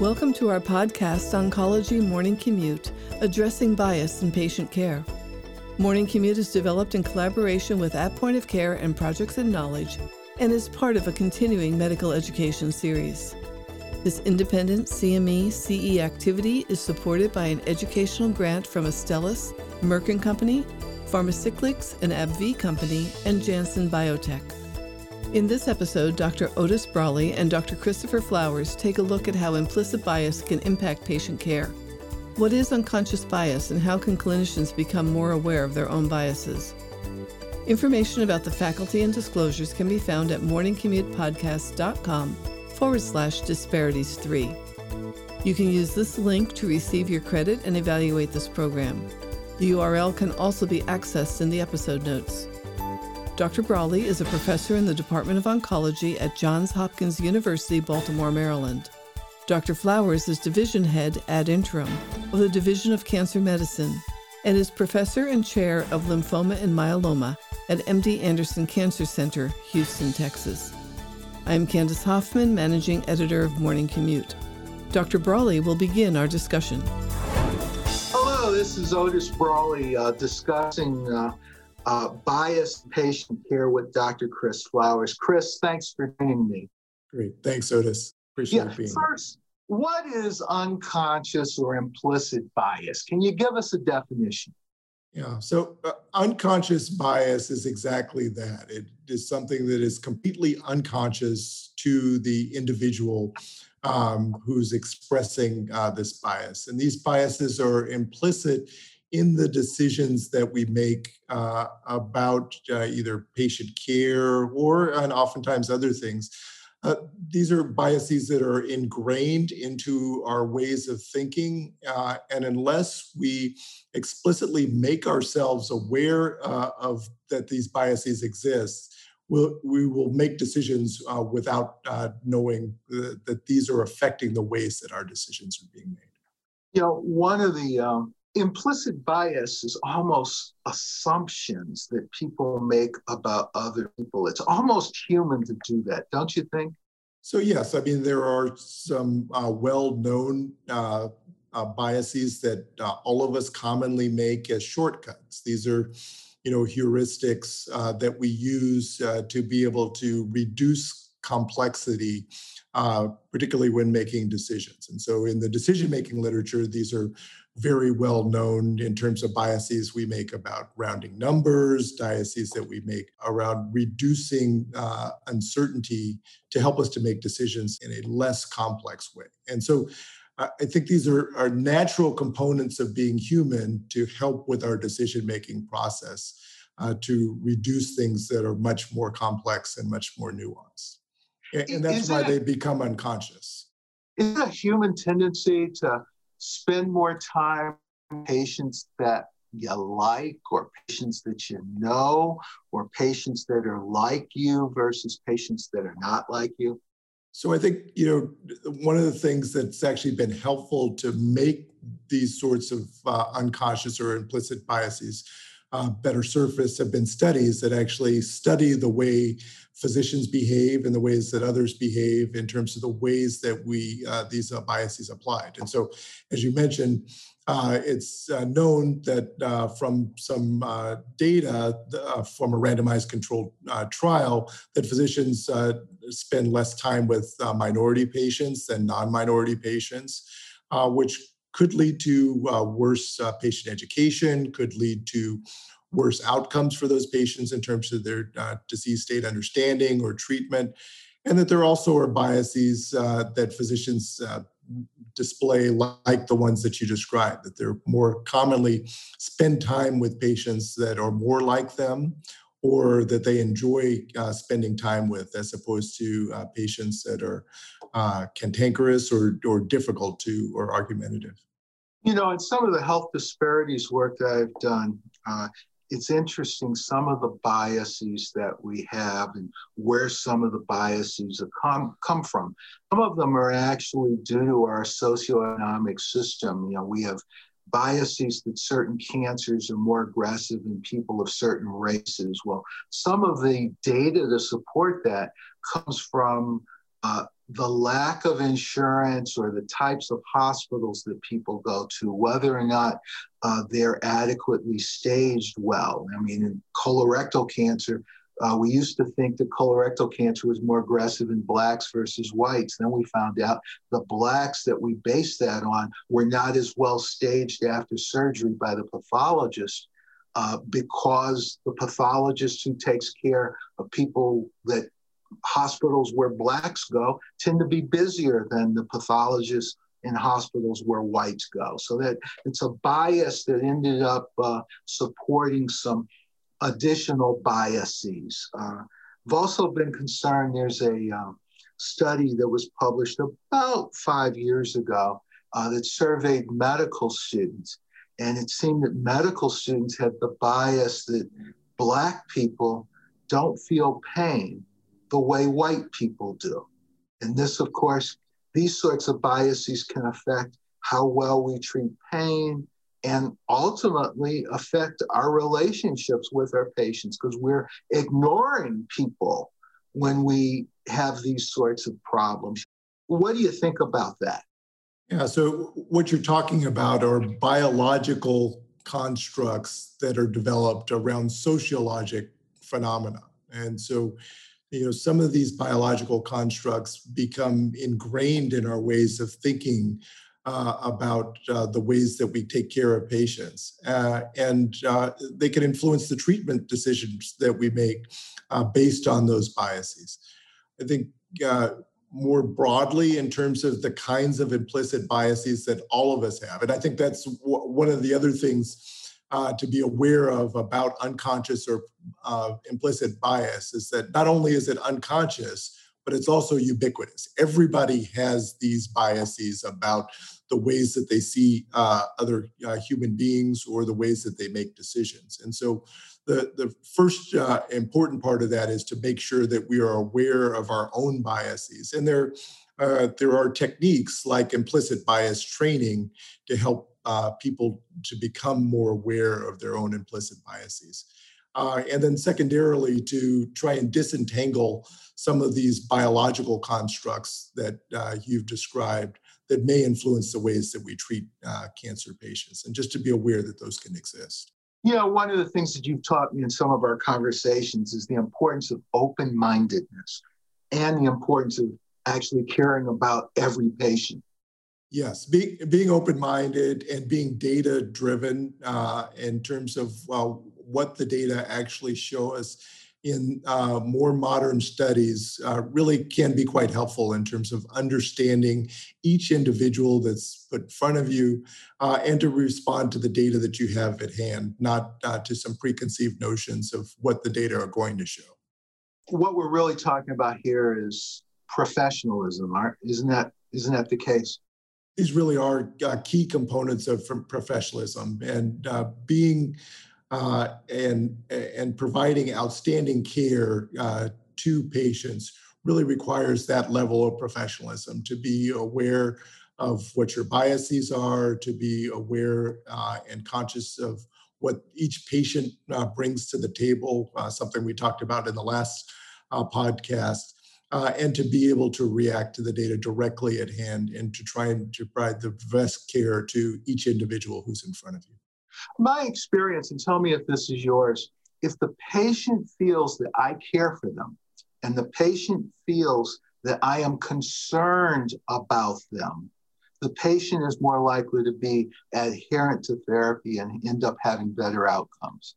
Welcome to our podcast, Oncology Morning Commute, addressing bias in patient care. Morning Commute is developed in collaboration with At Point of Care and Projects in Knowledge and is part of a continuing medical education series. This independent CME CE activity is supported by an educational grant from Astellas, Merck & Company, Pharmacyclics, an AbbVie company, and Janssen Biotech. In this episode, Dr. Otis Brawley and Dr. Christopher Flowers take a look at how implicit bias can impact patient care. What is unconscious bias and how can clinicians become more aware of their own biases? Information about the faculty and disclosures can be found at morningcommutepodcast.com forward slash disparities 3. You can use this link to receive your credit and evaluate this program. The URL can also be accessed in the episode notes. Dr. Brawley is a professor in the Department of Oncology at Johns Hopkins University, Baltimore, Maryland. Dr. Flowers is division head ad interim of the Division of Cancer Medicine and is professor and chair of lymphoma and myeloma at MD Anderson Cancer Center, Houston, Texas. I am Candice Hoffman, managing editor of Morning Commute. Dr. Brawley will begin our discussion. Hello, this is Otis Brawley uh, discussing uh, uh, biased patient care with Dr. Chris Flowers. Chris, thanks for joining me. Great. Thanks, Otis. Appreciate yeah, being first, here. what is unconscious or implicit bias? Can you give us a definition? Yeah, so uh, unconscious bias is exactly that. It is something that is completely unconscious to the individual um, who's expressing uh, this bias. And these biases are implicit in the decisions that we make uh, about uh, either patient care or, and oftentimes other things. Uh, these are biases that are ingrained into our ways of thinking. Uh, and unless we explicitly make ourselves aware uh, of that these biases exist, we'll, we will make decisions uh, without knowing that these are affecting the ways that our decisions are being made. You know, one of the um implicit bias is almost assumptions that people make about other people. It's almost human to do that, don't you think? So, yes, I mean, there are some uh, well known uh, uh, biases that uh, all of us commonly make as shortcuts. These are you know heuristics uh, that we use uh, to be able to reduce complexity particularly when making decisions. And so, in the decision making literature, these are very well known in terms of biases we make about rounding numbers, biases that we make around reducing uh, uncertainty to help us to make decisions in a less complex way. And so, I think these are, are natural components of being human to help with our decision making process uh, to reduce things that are much more complex and much more nuanced and that's why they become unconscious. Is it a human tendency to spend more time patients that you like or patients that you know or patients that are like you versus patients that are not like you? So I think, you know, one of the things that's actually been helpful to make these sorts of uh, unconscious or implicit biases uh, better surface have been studies that actually study the way physicians behave and the ways that others behave in terms of the ways that we uh, these uh, biases applied. And so, as you mentioned, uh, it's uh, known that uh, from some data from a randomized controlled trial that physicians spend less time with minority patients than non-minority patients, which could lead to uh, worse uh, patient education, could lead to worse outcomes for those patients in terms of their uh, disease state understanding or treatment, and that there also are biases uh, that physicians uh, display like the ones that you described, that they're more commonly spend time with patients that are more like them or that they enjoy uh, spending time with as opposed to uh, patients that are uh, cantankerous or, or difficult to or argumentative. You know, in some of the health disparities work that I've done, uh, it's interesting some of the biases that we have and where some of the biases have come, come from. Some of them are actually due to our socioeconomic system. You know, we have biases that certain cancers are more aggressive in people of certain races. Well, some of the data to support that comes from uh, the lack of insurance or the types of hospitals that people go to, whether or not uh, they're adequately staged well. I mean, in colorectal cancer, uh, we used to think that colorectal cancer was more aggressive in blacks versus whites. Then we found out the blacks that we based that on were not as well staged after surgery by the pathologist uh, because the pathologist who takes care of people that hospitals where blacks go tend to be busier than the pathologists in hospitals where whites go. So that it's a bias that ended up uh, supporting some additional biases. Uh, I've also been concerned there's a um, study that was published about five years ago uh, that surveyed medical students. And it seemed that medical students had the bias that Black people don't feel pain the way white people do. And this, of course, these sorts of biases can affect how well we treat pain and ultimately affect our relationships with our patients because we're ignoring people when we have these sorts of problems. What do you think about that? Yeah, so what you're talking about are biological constructs that are developed around sociologic phenomena. And so you know some of these biological constructs become ingrained in our ways of thinking uh, about uh, the ways that we take care of patients uh, and uh, they can influence the treatment decisions that we make uh, based on those biases. I think uh, more broadly in terms of the kinds of implicit biases that all of us have and i think that's w- one of the other things uh, to be aware of about unconscious or uh, implicit bias is that not only is it unconscious, but it's also ubiquitous. Everybody has these biases about the ways that they see uh, other uh, human beings or the ways that they make decisions. And so the, the first uh, important part of that is to make sure that we are aware of our own biases. And there, uh, there are techniques like implicit bias training to help uh, people to become more aware of their own implicit biases. Uh, and then secondarily, to try and disentangle some of these biological constructs that uh, you've described that may influence the ways that we treat uh, cancer patients, and just to be aware that those can exist. You know, one of the things that you've taught me in some of our conversations is the importance of open mindedness and the importance of actually caring about every patient. Yes, being being open minded and being data driven uh, in terms of uh, what the data actually show us in uh, more modern studies uh, really can be quite helpful in terms of understanding each individual that's put in front of you uh, and to respond to the data that you have at hand, not uh, to some preconceived notions of what the data are going to show. What we're really talking about here is professionalism, aren't, isn't that isn't that the case? These really are uh, key components of professionalism and uh, being uh, and and providing outstanding care uh, to patients really requires that level of professionalism to be aware of what your biases are to be aware uh, and conscious of what each patient uh, brings to the table something we talked about in the last podcast uh, and to be able to react to the data directly at hand and to try and to provide the best care to each individual who's in front of you. My experience, and tell me if this is yours, if the patient feels that I care for them and the patient feels that I am concerned about them, the patient is more likely to be adherent to therapy and end up having better outcomes.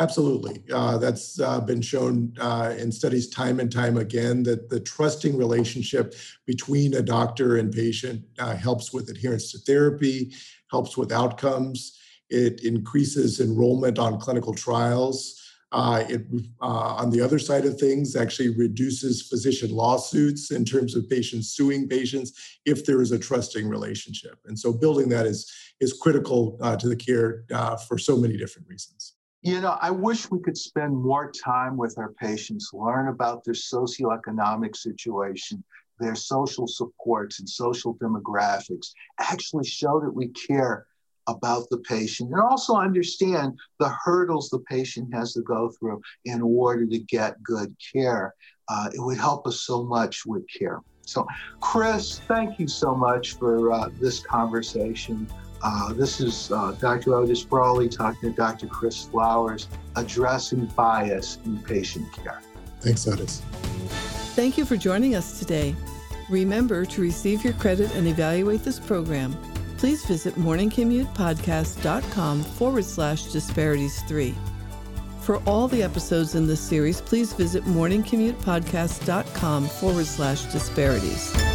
Absolutely. Uh, that's uh, been shown uh, in studies time and time again that the trusting relationship between a doctor and patient uh, helps with adherence to therapy, helps with outcomes. It increases enrollment on clinical trials. Uh, it, uh, on the other side of things, actually reduces physician lawsuits in terms of patients suing patients if there is a trusting relationship. And so, building that is is critical to the care for so many different reasons. You know, I wish we could spend more time with our patients, learn about their socioeconomic situation, their social supports and social demographics, actually show that we care about the patient and also understand the hurdles the patient has to go through in order to get good care. Uh, it would help us so much with care. So, Chris, thank you so much for uh, this conversation. Uh, this is uh, Dr. Otis Brawley talking to Dr. Chris Flowers, addressing bias in patient care. Thanks, Otis. Thank you for joining us today. Remember to receive your credit and evaluate this program. Please visit morningcommutepodcast.com forward slash disparities 3. For all the episodes in this series, please visit morningcommutepodcast.com forward slash disparities.